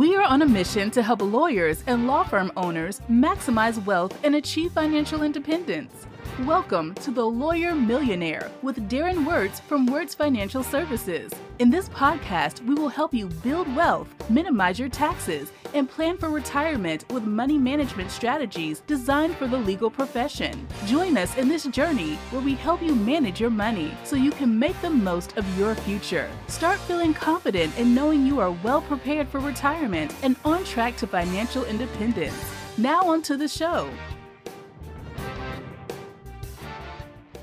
We are on a mission to help lawyers and law firm owners maximize wealth and achieve financial independence. Welcome to The Lawyer Millionaire with Darren Wirtz from Wirtz Financial Services. In this podcast, we will help you build wealth, minimize your taxes, and plan for retirement with money management strategies designed for the legal profession. Join us in this journey where we help you manage your money so you can make the most of your future. Start feeling confident in knowing you are well prepared for retirement and on track to financial independence. Now, on to the show.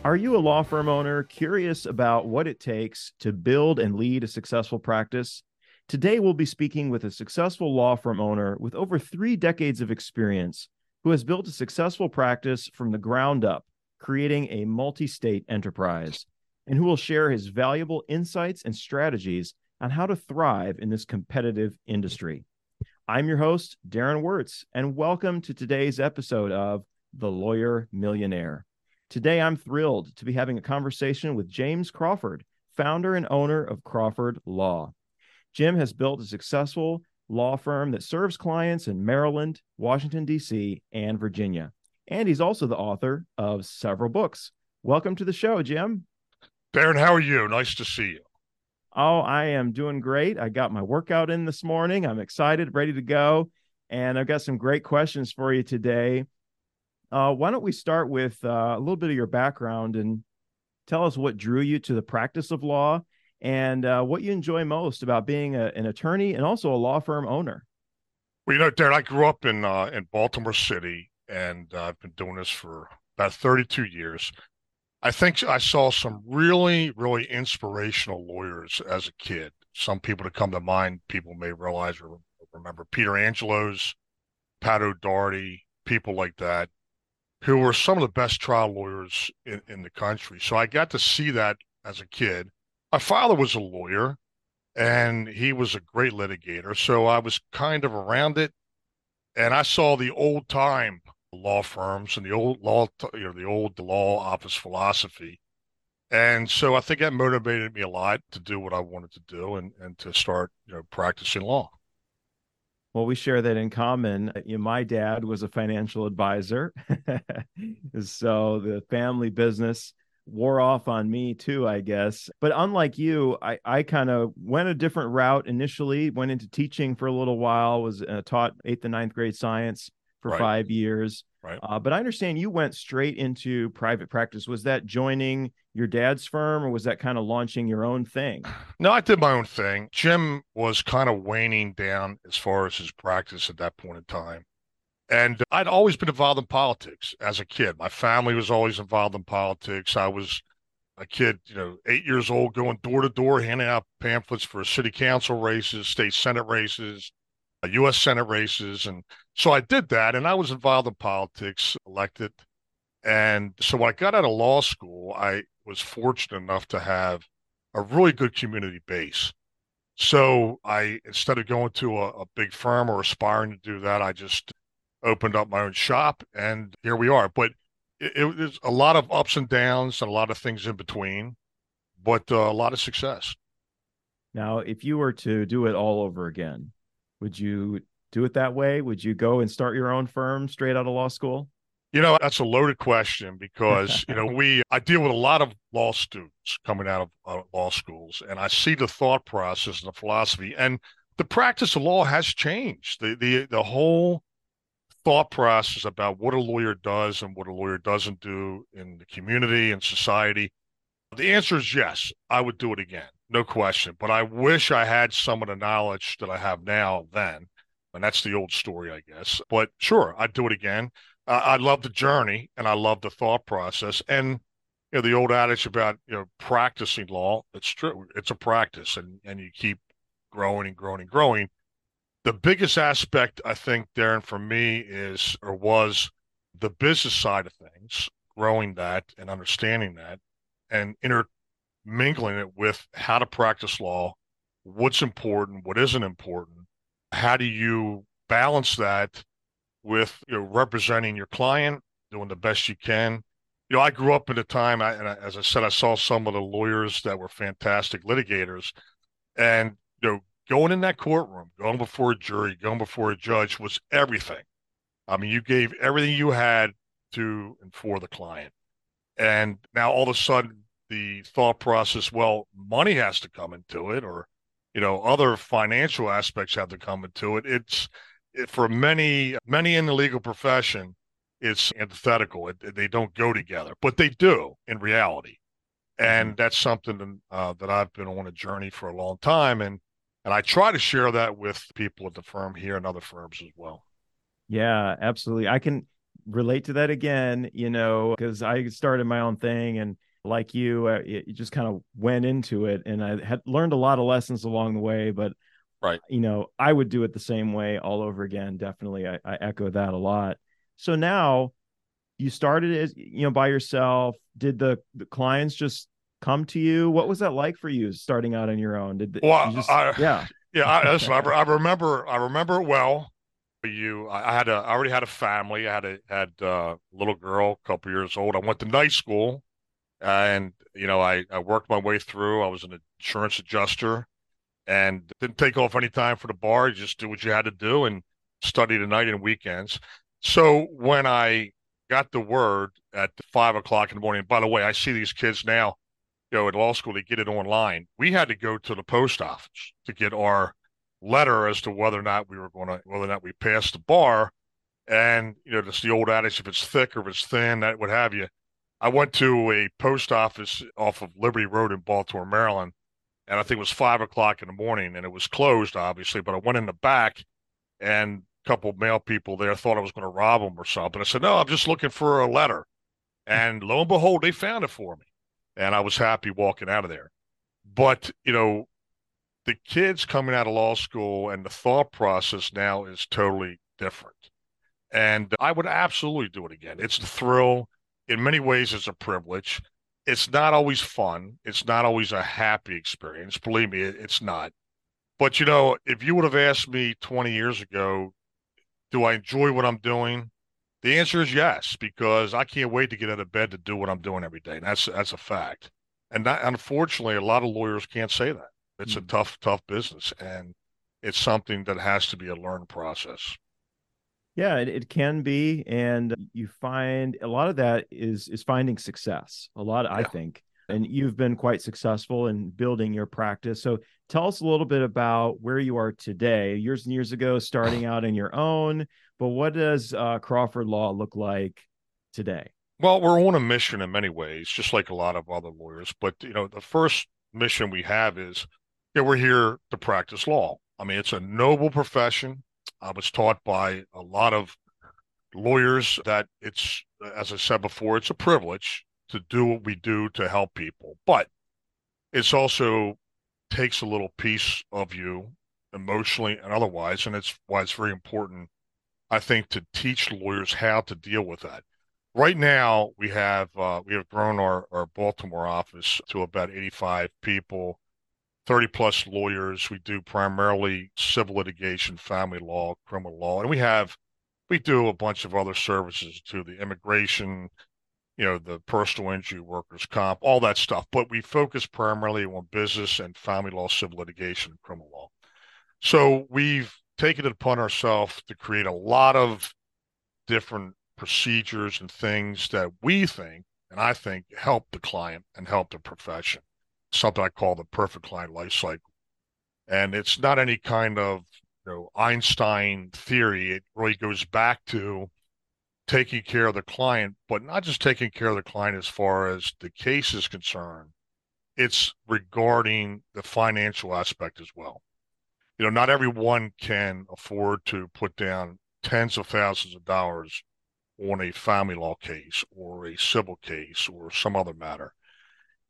Are you a law firm owner curious about what it takes to build and lead a successful practice? Today, we'll be speaking with a successful law firm owner with over three decades of experience who has built a successful practice from the ground up, creating a multi state enterprise, and who will share his valuable insights and strategies on how to thrive in this competitive industry. I'm your host, Darren Wirtz, and welcome to today's episode of The Lawyer Millionaire. Today, I'm thrilled to be having a conversation with James Crawford, founder and owner of Crawford Law. Jim has built a successful law firm that serves clients in Maryland, Washington, D.C., and Virginia. And he's also the author of several books. Welcome to the show, Jim. Darren, how are you? Nice to see you. Oh, I am doing great. I got my workout in this morning. I'm excited, ready to go. And I've got some great questions for you today. Uh, why don't we start with uh, a little bit of your background and tell us what drew you to the practice of law and uh, what you enjoy most about being a, an attorney and also a law firm owner. Well, you know, Darren, I grew up in uh, in Baltimore City, and uh, I've been doing this for about 32 years. I think I saw some really, really inspirational lawyers as a kid. Some people that come to mind, people may realize or remember Peter Angelos, Pat O'Doherty, people like that who were some of the best trial lawyers in, in the country. So I got to see that as a kid. My father was a lawyer and he was a great litigator. So I was kind of around it. And I saw the old time law firms and the old law, you know, the old law office philosophy. And so I think that motivated me a lot to do what I wanted to do and, and to start, you know, practicing law. Well, we share that in common. Uh, you know, my dad was a financial advisor. so the family business wore off on me too, I guess. But unlike you, I, I kind of went a different route initially, went into teaching for a little while, was uh, taught eighth and ninth grade science for right. five years. Right. Uh, but I understand you went straight into private practice. Was that joining your dad's firm or was that kind of launching your own thing? No, I did my own thing. Jim was kind of waning down as far as his practice at that point in time. And I'd always been involved in politics as a kid. My family was always involved in politics. I was a kid, you know, eight years old, going door to door, handing out pamphlets for city council races, state senate races, U.S. Uh, senate races. And so I did that. And I was involved in politics, elected. And so when I got out of law school, I was fortunate enough to have a really good community base. So I, instead of going to a, a big firm or aspiring to do that, I just opened up my own shop and here we are. But it, was a lot of ups and downs and a lot of things in between, but uh, a lot of success. Now, if you were to do it all over again, would you do it that way? Would you go and start your own firm straight out of law school? You know, that's a loaded question because, you know, we, I deal with a lot of law students coming out of uh, law schools and I see the thought process and the philosophy and the practice of law has changed. The, the, the whole thought process about what a lawyer does and what a lawyer doesn't do in the community and society. The answer is yes, I would do it again, no question. But I wish I had some of the knowledge that I have now then. And that's the old story, I guess. But sure, I'd do it again I love the journey and I love the thought process. And you know, the old adage about you know practicing law, it's true. It's a practice, and and you keep growing and growing and growing. The biggest aspect, I think, Darren, for me is or was the business side of things, growing that and understanding that, and intermingling it with how to practice law, what's important, what isn't important, how do you balance that with you know representing your client, doing the best you can. You know, I grew up in a time, I, and I, as I said, I saw some of the lawyers that were fantastic litigators, and you know, going in that courtroom, going before a jury, going before a judge was everything. I mean, you gave everything you had to and for the client. And now all of a sudden, the thought process, well, money has to come into it, or, you know, other financial aspects have to come into it. It's it, for many, many in the legal profession, it's antithetical. It, they don't go together, but they do in reality. And mm-hmm. that's something uh, that I've been on a journey for a long time. And, and I try to share that with people at the firm here and other firms as well. Yeah, absolutely. I can relate to that again, you know, because I started my own thing and like you, uh, it, it just kind of went into it and I had learned a lot of lessons along the way, but right, you know, I would do it the same way all over again. Definitely. I, I echo that a lot. So now you started as, you know, by yourself. Did the, the clients just come to you? What was that like for you starting out on your own? Did the, well, just, I, yeah, yeah. I, listen, I, I remember, I remember it well you I had a I already had a family. I had a had a little girl, a couple years old. I went to night school, and you know I I worked my way through. I was an insurance adjuster, and didn't take off any time for the bar. You just do what you had to do and study at night and weekends. So when I got the word at five o'clock in the morning, by the way, I see these kids now, you know, at law school, they get it online. We had to go to the post office to get our letter as to whether or not we were going to whether or not we passed the bar. And you know, it's the old adage: if it's thick or if it's thin, that would have you. I went to a post office off of Liberty Road in Baltimore, Maryland, and I think it was five o'clock in the morning, and it was closed, obviously. But I went in the back, and a couple of male people there thought I was going to rob them or something. I said, "No, I'm just looking for a letter," and lo and behold, they found it for me, and I was happy walking out of there. But you know, the kids coming out of law school and the thought process now is totally different. And I would absolutely do it again. It's the thrill. In many ways, it's a privilege. It's not always fun. It's not always a happy experience. Believe me, it's not. But, you know, if you would have asked me 20 years ago, do I enjoy what I'm doing? The answer is yes, because I can't wait to get out of bed to do what I'm doing every day. And that's that's a fact. And that, unfortunately, a lot of lawyers can't say that. It's mm-hmm. a tough, tough business, and it's something that has to be a learned process. Yeah, it, it can be, and you find a lot of that is is finding success. A lot, yeah. I think, and you've been quite successful in building your practice. So, tell us a little bit about where you are today. Years and years ago, starting out in your own, but what does uh, Crawford Law look like today? Well, we're on a mission in many ways, just like a lot of other lawyers. But you know, the first mission we have is yeah, we're here to practice law. I mean, it's a noble profession. I was taught by a lot of lawyers that it's, as I said before, it's a privilege to do what we do to help people, but it's also takes a little piece of you emotionally and otherwise, and it's why it's very important, I think, to teach lawyers how to deal with that. Right now, we have uh, we have grown our, our Baltimore office to about 85 people 30 plus lawyers. We do primarily civil litigation, family law, criminal law, and we have we do a bunch of other services to the immigration, you know, the personal injury, workers' comp, all that stuff. But we focus primarily on business and family law, civil litigation, and criminal law. So we've taken it upon ourselves to create a lot of different procedures and things that we think and I think help the client and help the profession something I call the perfect client life cycle. And it's not any kind of you know Einstein theory. It really goes back to taking care of the client, but not just taking care of the client as far as the case is concerned. It's regarding the financial aspect as well. You know, not everyone can afford to put down tens of thousands of dollars on a family law case or a civil case or some other matter.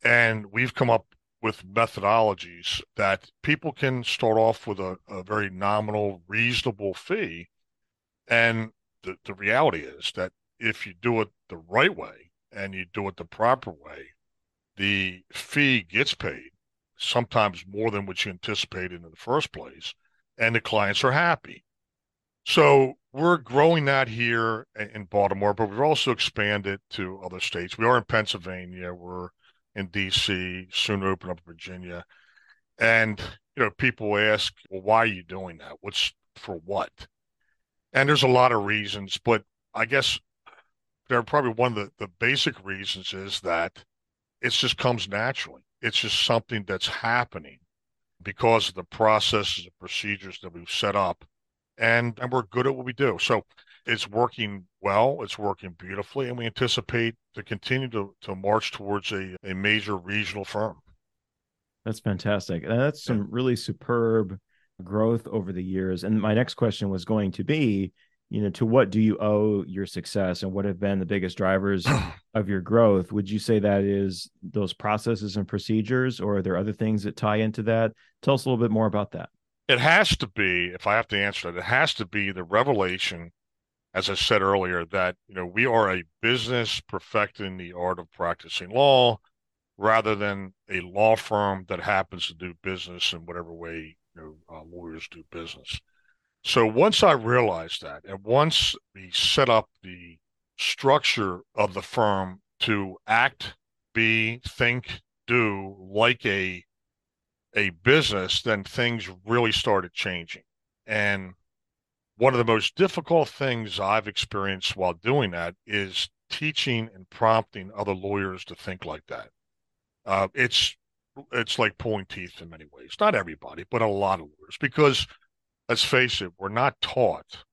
And we've come up with methodologies that people can start off with a, a very nominal, reasonable fee. And the, the reality is that if you do it the right way and you do it the proper way, the fee gets paid, sometimes more than what you anticipated in the first place, and the clients are happy. So we're growing that here in Baltimore, but we've also expanded to other states. We are in Pennsylvania. We're in D.C., soon to open up Virginia. And you know, people ask, well, why are you doing that? What's for what? And there's a lot of reasons, but I guess there are probably one of the, the basic reasons is that it just comes naturally. It's just something that's happening because of the processes and procedures that we've set up. And, and we're good at what we do. So it's working well, it's working beautifully, and we anticipate to continue to, to march towards a, a major regional firm. That's fantastic. That's some really superb growth over the years. And my next question was going to be, you know, to what do you owe your success and what have been the biggest drivers of your growth? Would you say that is those processes and procedures, or are there other things that tie into that? Tell us a little bit more about that. It has to be, if I have to answer that, it has to be the revelation, as I said earlier, that you know we are a business perfecting the art of practicing law rather than a law firm that happens to do business in whatever way you know uh, lawyers do business. So once I realized that, and once we set up the structure of the firm to act, be, think, do like a a business, then things really started changing. And one of the most difficult things I've experienced while doing that is teaching and prompting other lawyers to think like that. Uh, it's it's like pulling teeth in many ways. Not everybody, but a lot of lawyers, because let's face it, we're not taught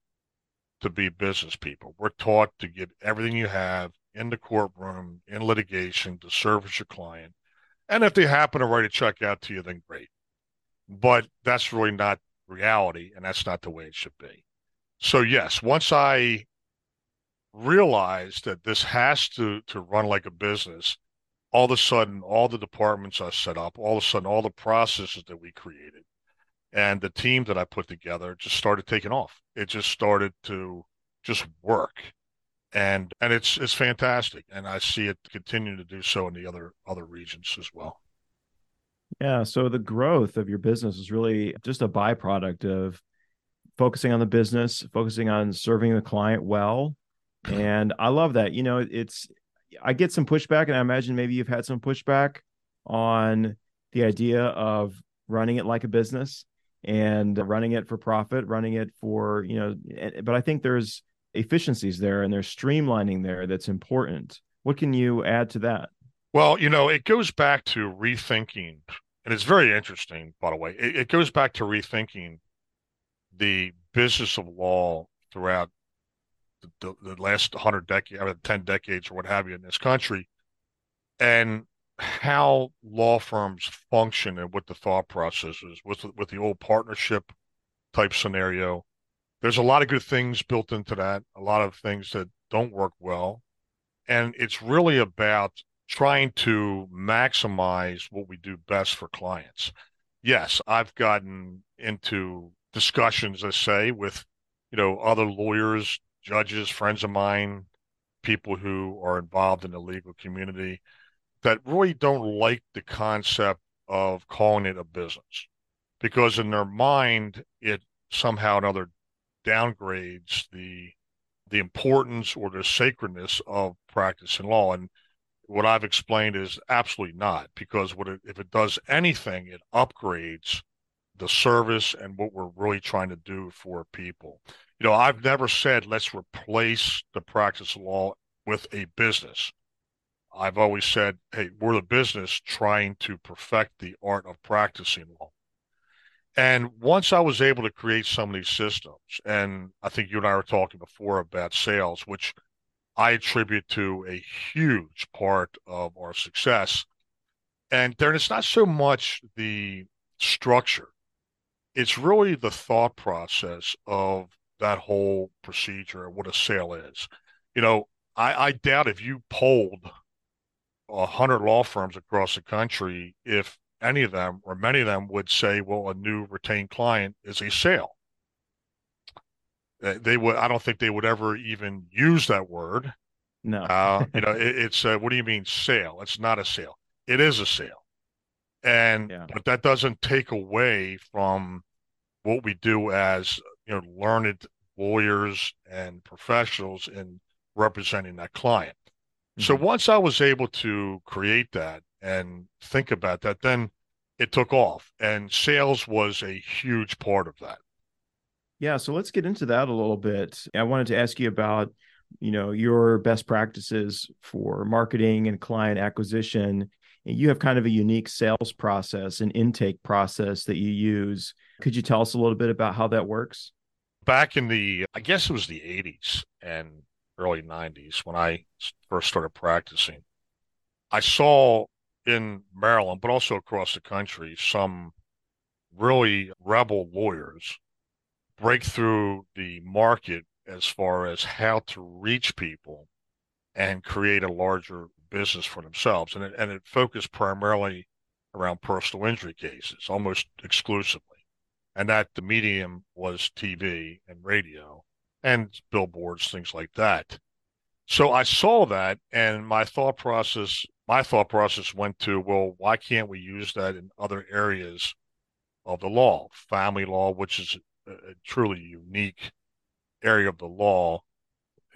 to be business people. We're taught to give everything you have in the courtroom, in litigation, to service your client. And if they happen to write a check out to you, then great. But that's really not reality, and that's not the way it should be. So yes, once I realized that this has to to run like a business, all of a sudden, all the departments are set up. All of a sudden, all the processes that we created and the team that I put together just started taking off. It just started to just work, and and it's it's fantastic, and I see it continue to do so in the other other regions as well. Yeah, so the growth of your business is really just a byproduct of focusing on the business, focusing on serving the client well, and I love that. You know, it's I get some pushback, and I imagine maybe you've had some pushback on the idea of running it like a business and running it for profit, running it for, you know, but I think there's efficiencies there and there's streamlining there that's important. What can you add to that? Well, you know, it goes back to rethinking, and it's very interesting, by the way. It, it goes back to rethinking the business of law throughout the, the, last 100 decades, or 10 decades, or what have you, in this country. And how law firms function and what the thought process is with with the old partnership type scenario. There's a lot of good things built into that, a lot of things that don't work well. And it's really about trying to maximize what we do best for clients. Yes, I've gotten into discussions, let's say, with you know other lawyers, judges, friends of mine, people who are involved in the legal community that really don't like the concept of calling it a business because in their mind it somehow or another downgrades the the importance or the sacredness of practice practicing law. And what I've explained is absolutely not because what it, if it does anything it upgrades the service and what we're really trying to do for people. You know, I've never said let's replace the practice of law with a business. I've always said, hey, we're the business trying to perfect the art of practicing law. And once I was able to create some of these systems, and I think you and I were talking before about sales, which I attribute to a huge part of our success. And there, it's not so much the structure, it's really the thought process of that whole procedure, what a sale is. You know, I, I doubt if you polled a hundred law firms across the country, if any of them or many of them would say, well, a new retained client is a sale. They would. I don't think they would ever even use that word. No. uh, you know, it, it's uh, what do you mean sale? It's not a sale. It is a sale, and yeah. but that doesn't take away from what we do as you know learned lawyers and professionals in representing that client. So mm-hmm. once I was able to create that and think about that, then it took off. And sales was a huge part of that. Yeah. So let's get into that a little bit. I wanted to ask you about, you know, your best practices for marketing and client acquisition. You have kind of a unique sales process and intake process that you use. Could you tell us a little bit about how that works? Back in the, I guess it was the 80s and early 90s when I first started practicing, I saw in Maryland, but also across the country, some really rebel lawyers break through the market as far as how to reach people and create a larger business for themselves. And it, and it focused primarily around personal injury cases, almost exclusively. And that the medium was TV and radio and billboards, things like that. So I saw that, and my thought process, my thought process went to, well, why can't we use that in other areas of the law, family law, which is a, truly unique area of the law.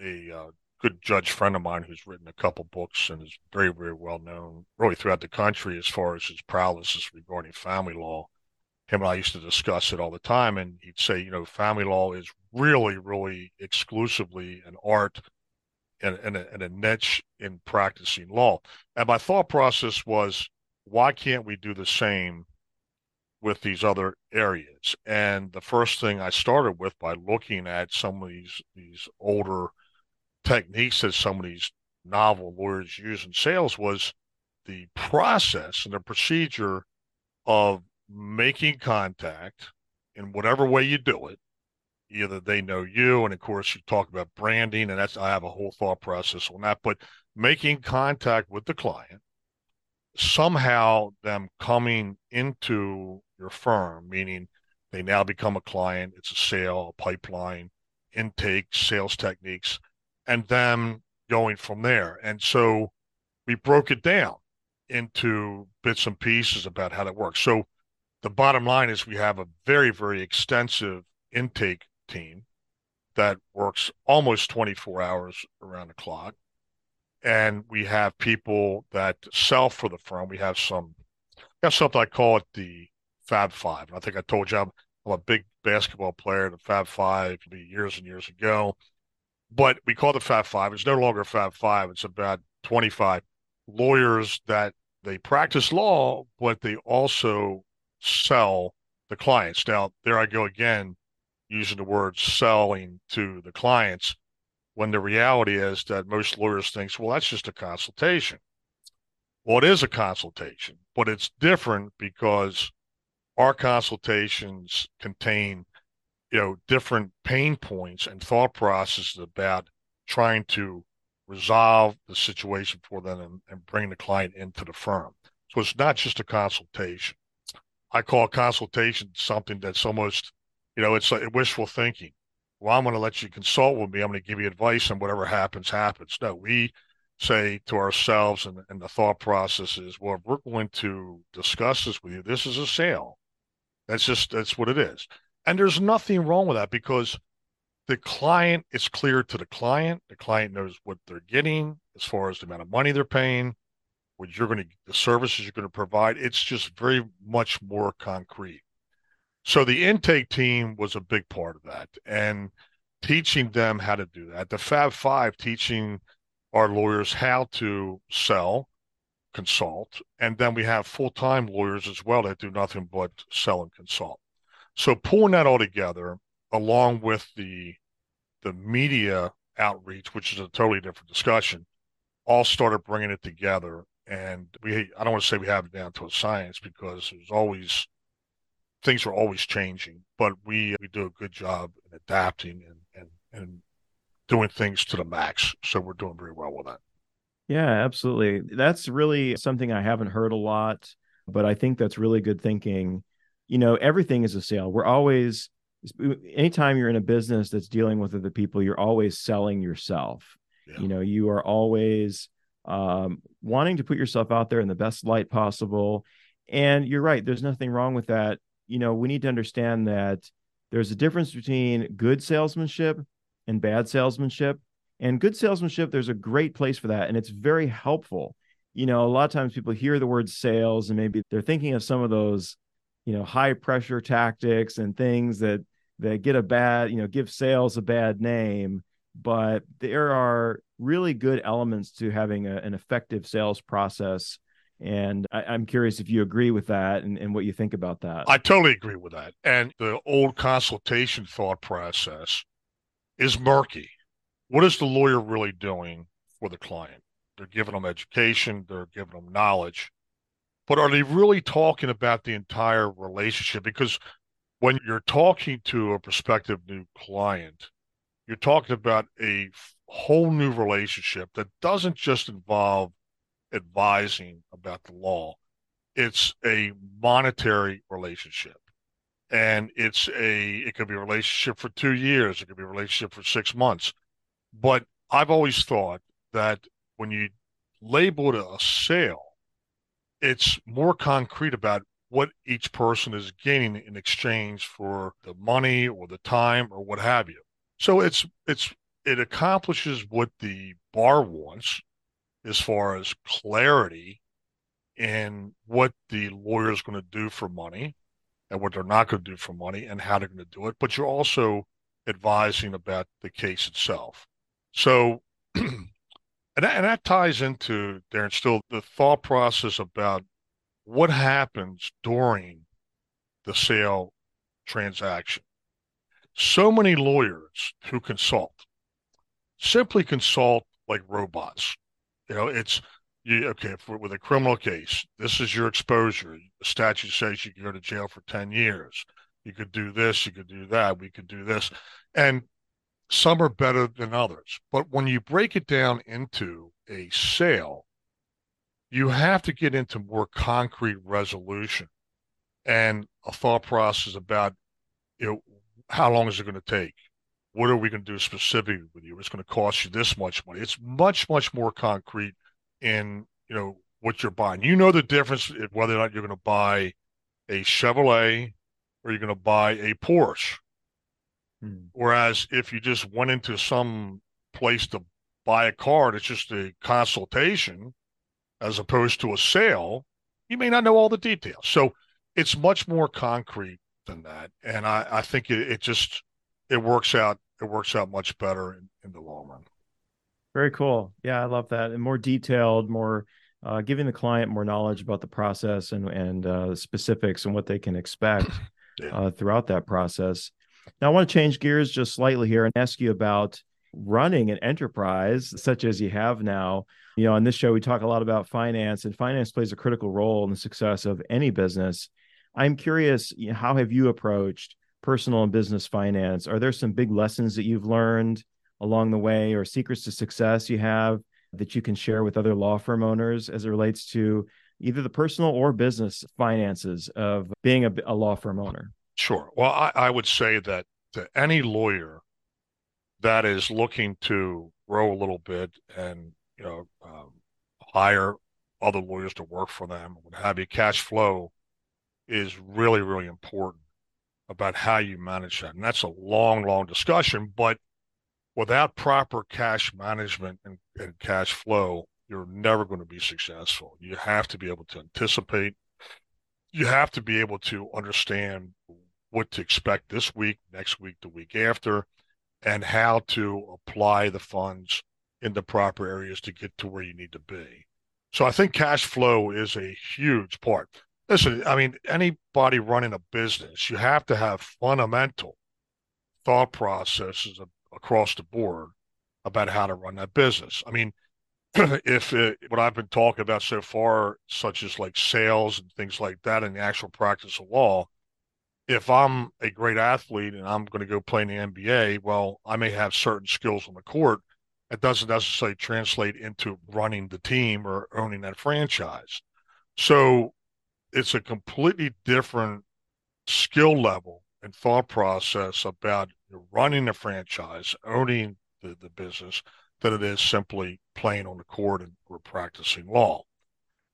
A uh, good judge friend of mine who's written a couple books and is very, very well known really throughout the country as far as his prowess is regarding family law. Him and I used to discuss it all the time, and he'd say, you know, family law is really, really exclusively an art and, and, a, and a niche in practicing law. And my thought process was, why can't we do the same with these other areas? And the first thing I started with by looking at some of these these older techniques that some of these novel lawyers use in sales was the process and the procedure of making contact in whatever way you do it. Either they know you and of course you talk about branding and that's i have a whole thought process on that but making contact with the client somehow them coming into your firm meaning they now become a client it's a sale a pipeline intake sales techniques and then going from there and so we broke it down into bits and pieces about how that works so the bottom line is we have a very very extensive intake team that works almost 24 hours around the clock. And we have people that sell for the firm. We have some, have something I call it the Fab Five. And I think I told you I'm, I'm a big basketball player. The Fab Five years and years ago, but we call it the Fab Five. It's no longer Fab Five. It's about 25 lawyers that they practice law, but they also sell the clients. Now, there I go again using the word selling to the clients when the reality is that most lawyers think, well, that's just a consultation. Well, it is a consultation, but it's different because our consultations contain, you know, different pain points and thought processes about trying to resolve the situation for them and, and bring the client into the firm. So it's not just a consultation. I call consultation something that's almost you know, it's like wishful thinking. Well, I'm going to let you consult with me. I'm going to give you advice, and whatever happens, happens. No, we say to ourselves, and, and the thought process is, well, we're going to discuss this with you, this is a sale. That's just that's what it is. And there's nothing wrong with that because the client is clear to the client. The client knows what they're getting as far as the amount of money they're paying, what you're going to, the services you're going to provide. It's just very much more concrete. So the intake team was a big part of that and teaching them how to do that. The Fab Five teaching our lawyers how to sell, consult, and then we have full time lawyers as well that do nothing but sell and consult. So pulling that all together, along with the the media outreach, which is a totally different discussion, all started bringing it together. And we, I don't want to say we have it down to a science because there's always things are always changing, but we we do a good job in adapting and and and doing things to the max. So we're doing very well with that. Yeah, absolutely. That's really something I haven't heard a lot, but I think that's really good thinking. You know, everything is a sale. We're always anytime you're in a business that's dealing with other people, you're always selling yourself. Yeah. You know, you are always um, wanting to put yourself out there in the best light possible. And you're right, there's nothing wrong with that you know, we need to understand that there's a difference between good salesmanship and bad salesmanship. And good salesmanship, there's a great place for that. And it's very helpful. you know, a lot of times people hear the word sales and maybe they're thinking of some of those, you know, high pressure tactics and things that that get a bad, you know, give sales a bad name. But there are really good elements to having a, an effective sales process. And I, am curious if you agree with that and, and what you think about that. I totally agree with that. And the old consultation thought process is murky. What is the lawyer really doing for the client? They're giving them education, they're giving them knowledge. But are they really talking about the entire relationship? Because when you're talking to a prospective new client, you're talking about a whole new relationship that doesn't just involve advising about the law. It's a monetary relationship. And it's a it could be a relationship for two years, it could be a relationship for six months. But I've always thought that when you label a sale, it's more concrete about what each person is gaining in exchange for the money or the time or what have you. So it's it's it accomplishes what the bar wants as far as clarity in what the lawyer is going to do for money and what they're not going to do for money and how they're going to do it. But you're also advising about the case itself. So, that, and that ties into, Darren, still the thought process about what happens during the sale transaction. So many lawyers who consult simply consult like robots. You know, it's you, okay for, with a criminal case. This is your exposure. The statute says you can go to jail for ten years. You could do this. You could do that. We could do this, and some are better than others. But when you break it down into a sale, you have to get into more concrete resolution and a thought process about you know how long is it going to take? What are we going to do specifically with you? It's going to cost you this much money. It's much much more concrete in you know what you're buying. You know the difference whether or not you're going to buy a chevrolet or you're going to buy a porsche hmm. whereas if you just went into some place to buy a car it's just a consultation as opposed to a sale, you may not know all the details. So it's much more concrete than that. And I, I think it, it just it works out it works out much better in, in the long run. Very cool. Yeah, I love that. And more detailed, more uh, giving the client more knowledge about the process and and uh, specifics and what they can expect yeah. uh, throughout that process. Now, I want to change gears just slightly here and ask you about running an enterprise such as you have now. You know on this show we talk a lot about finance and finance plays a critical role in the success of any business. I'm curious you know, how have you approached personal and business finance? Are there some big lessons that you've learned along the way or secrets to success you have that you can share with other law firm owners as it relates to either the personal or business finances of being a, a law firm owner sure. Well I, I would say that to any lawyer that is looking to grow a little bit and you know um, hire other lawyers to work for them what have you cash flow is really really important about how you manage that. And that's a long long discussion but without proper cash management and, and cash flow you're never going to be successful. You have to be able to anticipate. You have to be able to understand what to expect this week next week the week after and how to apply the funds in the proper areas to get to where you need to be. So I think cash flow is a huge part. Listen, I mean, anybody running a business, you have to have fundamental thought processes across the board about how to run that business. I mean, if it, what I've been talking about so far, such as like sales and things like that in the actual practice of law, if I'm a great athlete and I'm going to go play in the NBA, well, I may have certain skills on the court. It doesn't necessarily translate into running the team or owning that franchise. So it's a completely different skill level and thought process about running a franchise, owning the, the business, than it is simply playing on the court and or practicing law.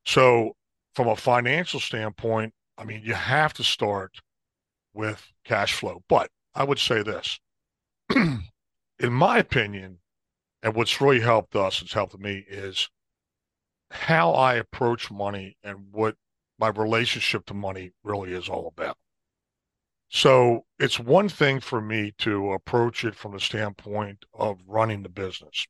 So from a financial standpoint, I mean, you have to start – with cash flow. But I would say this in my opinion, and what's really helped us, it's helped me, is how I approach money and what my relationship to money really is all about. So it's one thing for me to approach it from the standpoint of running the business.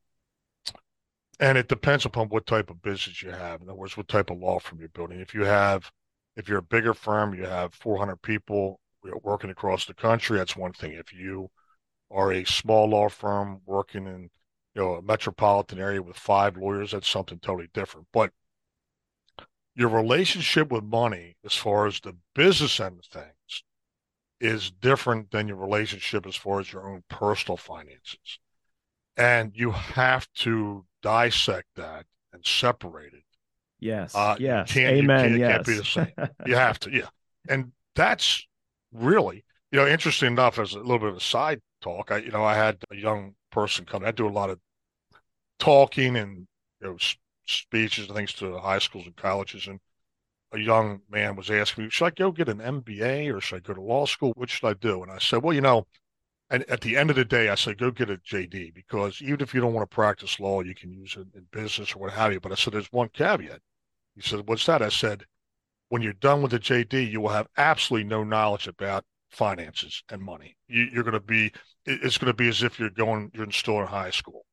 And it depends upon what type of business you have. In other words, what type of law firm you're building. If you have, if you're a bigger firm, you have 400 people working across the country, that's one thing. If you are a small law firm working in, you know, a metropolitan area with five lawyers, that's something totally different. But your relationship with money, as far as the business end of things, is different than your relationship as far as your own personal finances. And you have to dissect that and separate it. Yes. Uh, yes. Can't, Amen. You can't, yes. can't be the same. you have to. Yeah. And that's really, you know, interesting enough as a little bit of a side talk. I, you know, I had a young person come. I do a lot of talking and you know speeches and things to high schools and colleges, and a young man was asking me, "Should I go get an MBA or should I go to law school? What should I do?" And I said, "Well, you know." And at the end of the day, I said, go get a JD because even if you don't want to practice law, you can use it in business or what have you. But I said, there's one caveat. He said, what's that? I said, when you're done with the JD, you will have absolutely no knowledge about finances and money. You, are going to be, it's going to be as if you're going, you're still in high school.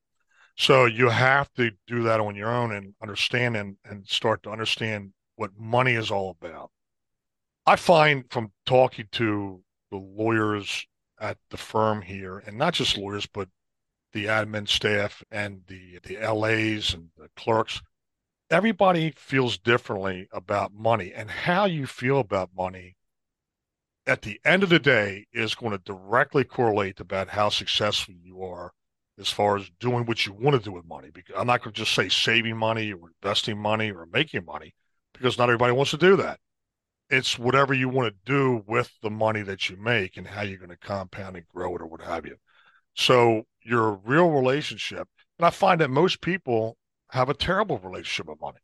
So you have to do that on your own and understand and, and start to understand what money is all about. I find from talking to the lawyers at the firm here, and not just lawyers, but the admin staff and the the LAs and the clerks, everybody feels differently about money and how you feel about money at the end of the day is going to directly correlate about how successful you are as far as doing what you want to do with money. Because I'm not going to just say saving money or investing money or making money because not everybody wants to do that. It's whatever you want to do with the money that you make and how you're going to compound and grow it or what have you. So your real relationship, and I find that most people have a terrible relationship with money,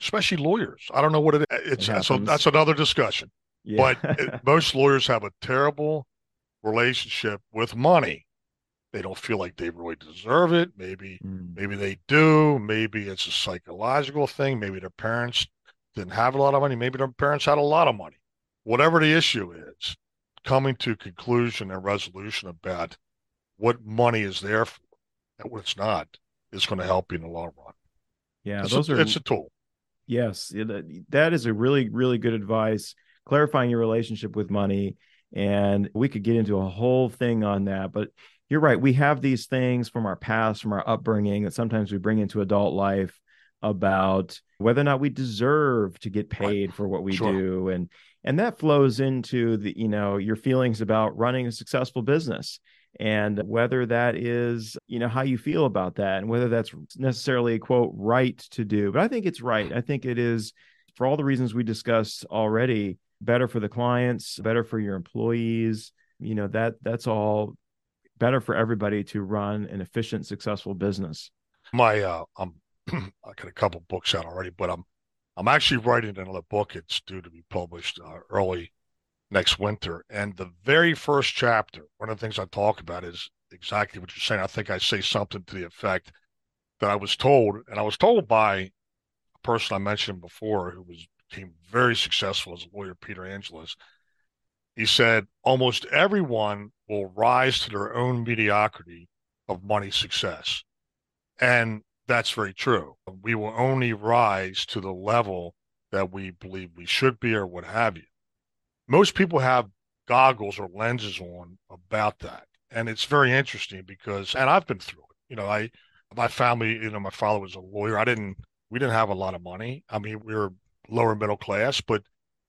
especially lawyers. I don't know what it is. It's, it uh, so that's another discussion. Yeah. but it, uh, most lawyers have a terrible relationship with money. They don't feel like they really deserve it. Maybe, mm. maybe they do. Maybe it's a psychological thing. Maybe their parents didn't have a lot of money. Maybe their parents had a lot of money. Whatever the issue is, coming to conclusion and resolution about what money is there for and what it's not is going to help you in the long run. Yeah, it's those a, are it's a tool. Yes, that is a really really good advice. Clarifying your relationship with money, and we could get into a whole thing on that. But you're right. We have these things from our past, from our upbringing, that sometimes we bring into adult life about whether or not we deserve to get paid right. for what we sure. do, and and that flows into the you know your feelings about running a successful business and whether that is you know how you feel about that and whether that's necessarily a quote right to do but i think it's right. I think it is for all the reasons we discussed already better for the clients better for your employees you know that that's all better for everybody to run an efficient successful business. My uh i'm i got a couple books out already but i'm i'm actually writing another book. It's due to be published uh, early next winter. And the very first chapter, one of the things I talk about is exactly what you're saying. I think I say something to the effect that I was told, and I was told by a person I mentioned before who was became very successful as a lawyer, Peter Angelos. He said almost everyone will rise to their own mediocrity of money success. And that's very true. We will only rise to the level that we believe we should be or what have you most people have goggles or lenses on about that. And it's very interesting because, and I've been through it. You know, I, my family, you know, my father was a lawyer. I didn't, we didn't have a lot of money. I mean, we were lower middle class, but,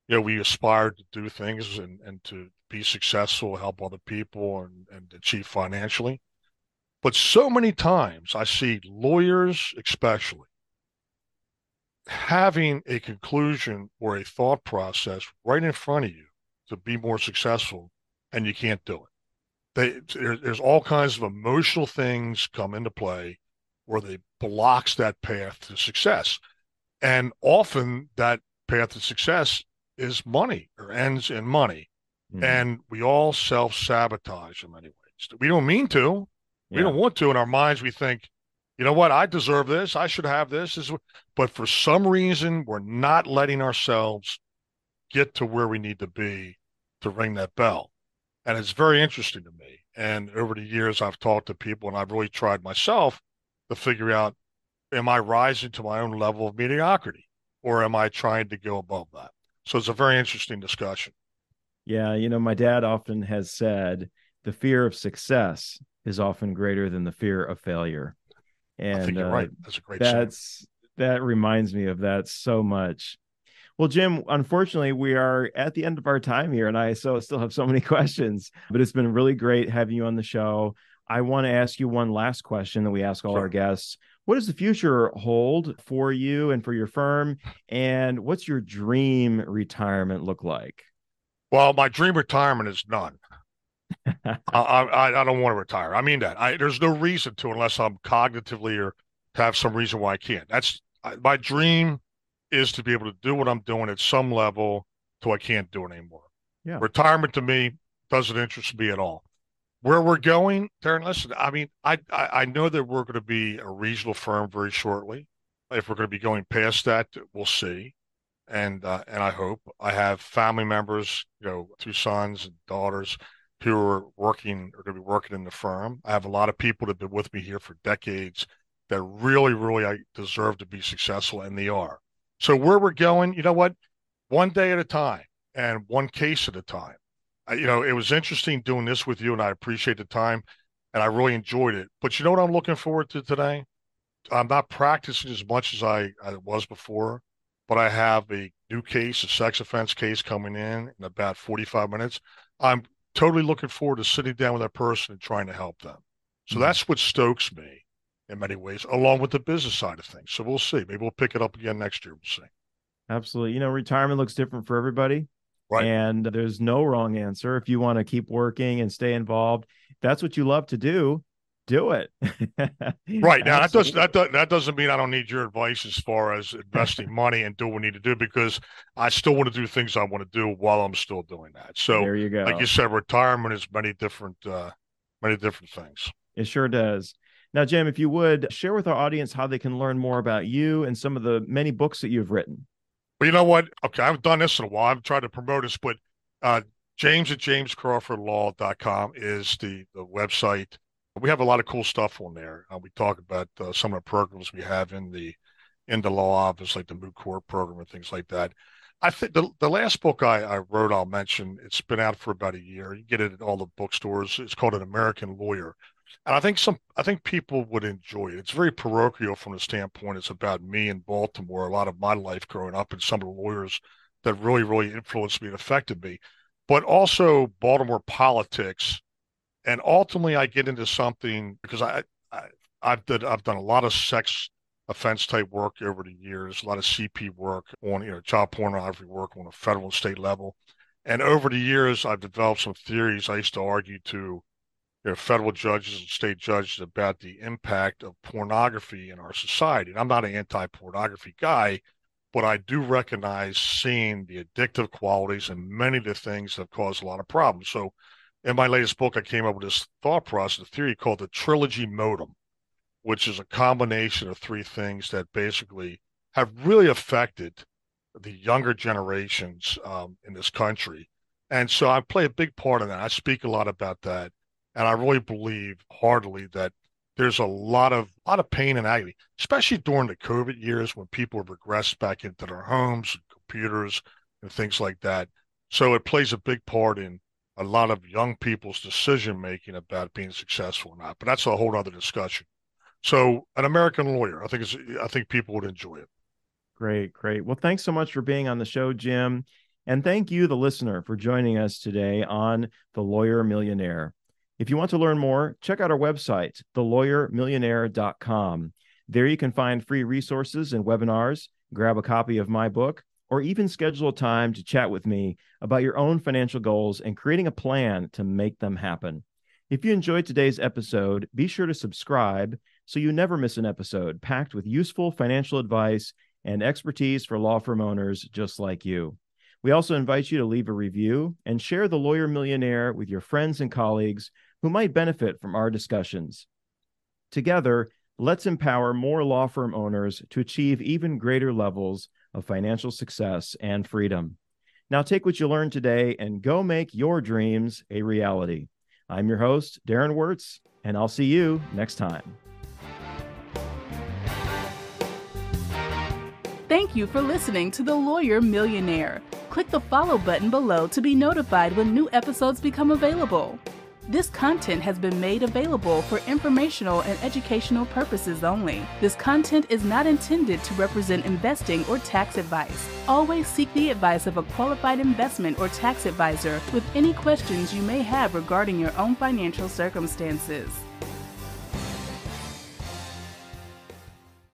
you know, we aspired to do things and, and to be successful, help other people and, and achieve financially. But so many times I see lawyers, especially, having a conclusion or a thought process right in front of you to be more successful, and you can't do it. They, there, there's all kinds of emotional things come into play where they blocks that path to success, and often that path to success is money or ends in money, mm-hmm. and we all self sabotage in many ways. We don't mean to, we don't want to. In our minds, we think, you know what? I deserve this. I should have this. this but for some reason, we're not letting ourselves get to where we need to be to ring that bell. And it's very interesting to me. And over the years, I've talked to people and I've really tried myself to figure out am I rising to my own level of mediocrity or am I trying to go above that? So it's a very interesting discussion. Yeah. You know, my dad often has said the fear of success is often greater than the fear of failure. And I think you're uh, right. That's a great. That's saying. that reminds me of that so much. Well, Jim, unfortunately, we are at the end of our time here, and I so still have so many questions. But it's been really great having you on the show. I want to ask you one last question that we ask all sure. our guests. What does the future hold for you and for your firm? And what's your dream retirement look like? Well, my dream retirement is none. I, I, I don't want to retire. I mean that. I, there's no reason to unless I'm cognitively or have some reason why I can't. That's my dream is to be able to do what I'm doing at some level till I can't do it anymore. Yeah. Retirement to me doesn't interest me at all. Where we're going, Darren, listen, I mean, I, I, I know that we're going to be a regional firm very shortly. If we're going to be going past that, we'll see. And uh, and I hope I have family members, you know, two sons and daughters who are working are going to be working in the firm. I have a lot of people that have been with me here for decades that really, really I deserve to be successful, and they are. So where we're going, you know what? One day at a time and one case at a time. I, you know, it was interesting doing this with you, and I appreciate the time, and I really enjoyed it. But you know what I'm looking forward to today? I'm not practicing as much as I, I was before, but I have a new case, a sex offense case coming in in about 45 minutes. I'm totally looking forward to sitting down with that person and trying to help them. So mm-hmm. that's what stokes me in many ways, along with the business side of things. So we'll see. Maybe we'll pick it up again next year. We'll see. Absolutely. You know, retirement looks different for everybody. Right. And there's no wrong answer. If you want to keep working and stay involved, that's what you love to do, do it. right. Now that does that does, that doesn't mean I don't need your advice as far as investing money and do what we need to do because I still want to do things I want to do while I'm still doing that. So there you go. Like you said, retirement is many different uh many different things. It sure does. Now, Jim, if you would share with our audience how they can learn more about you and some of the many books that you've written. Well, you know what? Okay, I haven't done this in a while. I've tried to promote this, but uh, James at jamescrawfordlaw.com is the, the website. We have a lot of cool stuff on there. Uh, we talk about uh, some of the programs we have in the in the law office, like the moot court program and things like that. I think the, the last book I, I wrote, I'll mention, it's been out for about a year. You get it at all the bookstores. It's called An American Lawyer and I think some I think people would enjoy it. It's very parochial from the standpoint it's about me in Baltimore, a lot of my life growing up, and some of the lawyers that really really influenced me and affected me, but also Baltimore politics, and ultimately I get into something because I, I I've did I've done a lot of sex offense type work over the years, a lot of CP work on you know child pornography work on a federal and state level, and over the years I've developed some theories. I used to argue to you know, federal judges and state judges about the impact of pornography in our society. And I'm not an anti-pornography guy, but I do recognize seeing the addictive qualities and many of the things that cause a lot of problems. So in my latest book, I came up with this thought process, a theory called the trilogy modem, which is a combination of three things that basically have really affected the younger generations um, in this country. And so I play a big part in that. I speak a lot about that. And I really believe heartily that there's a lot of lot of pain and agony, especially during the COVID years when people have regressed back into their homes and computers and things like that. So it plays a big part in a lot of young people's decision making about being successful or not. But that's a whole other discussion. So an American lawyer, I think is I think people would enjoy it. Great, great. Well, thanks so much for being on the show, Jim. And thank you, the listener, for joining us today on The Lawyer Millionaire. If you want to learn more, check out our website, thelawyermillionaire.com. There you can find free resources and webinars, grab a copy of my book, or even schedule a time to chat with me about your own financial goals and creating a plan to make them happen. If you enjoyed today's episode, be sure to subscribe so you never miss an episode packed with useful financial advice and expertise for law firm owners just like you. We also invite you to leave a review and share the Lawyer Millionaire with your friends and colleagues who might benefit from our discussions. Together, Let's empower more law firm owners to achieve even greater levels of financial success and freedom. Now, take what you learned today and go make your dreams a reality. I'm your host, Darren Wurz, and I'll see you next time. Thank you for listening to The Lawyer Millionaire. Click the follow button below to be notified when new episodes become available. This content has been made available for informational and educational purposes only. This content is not intended to represent investing or tax advice. Always seek the advice of a qualified investment or tax advisor with any questions you may have regarding your own financial circumstances.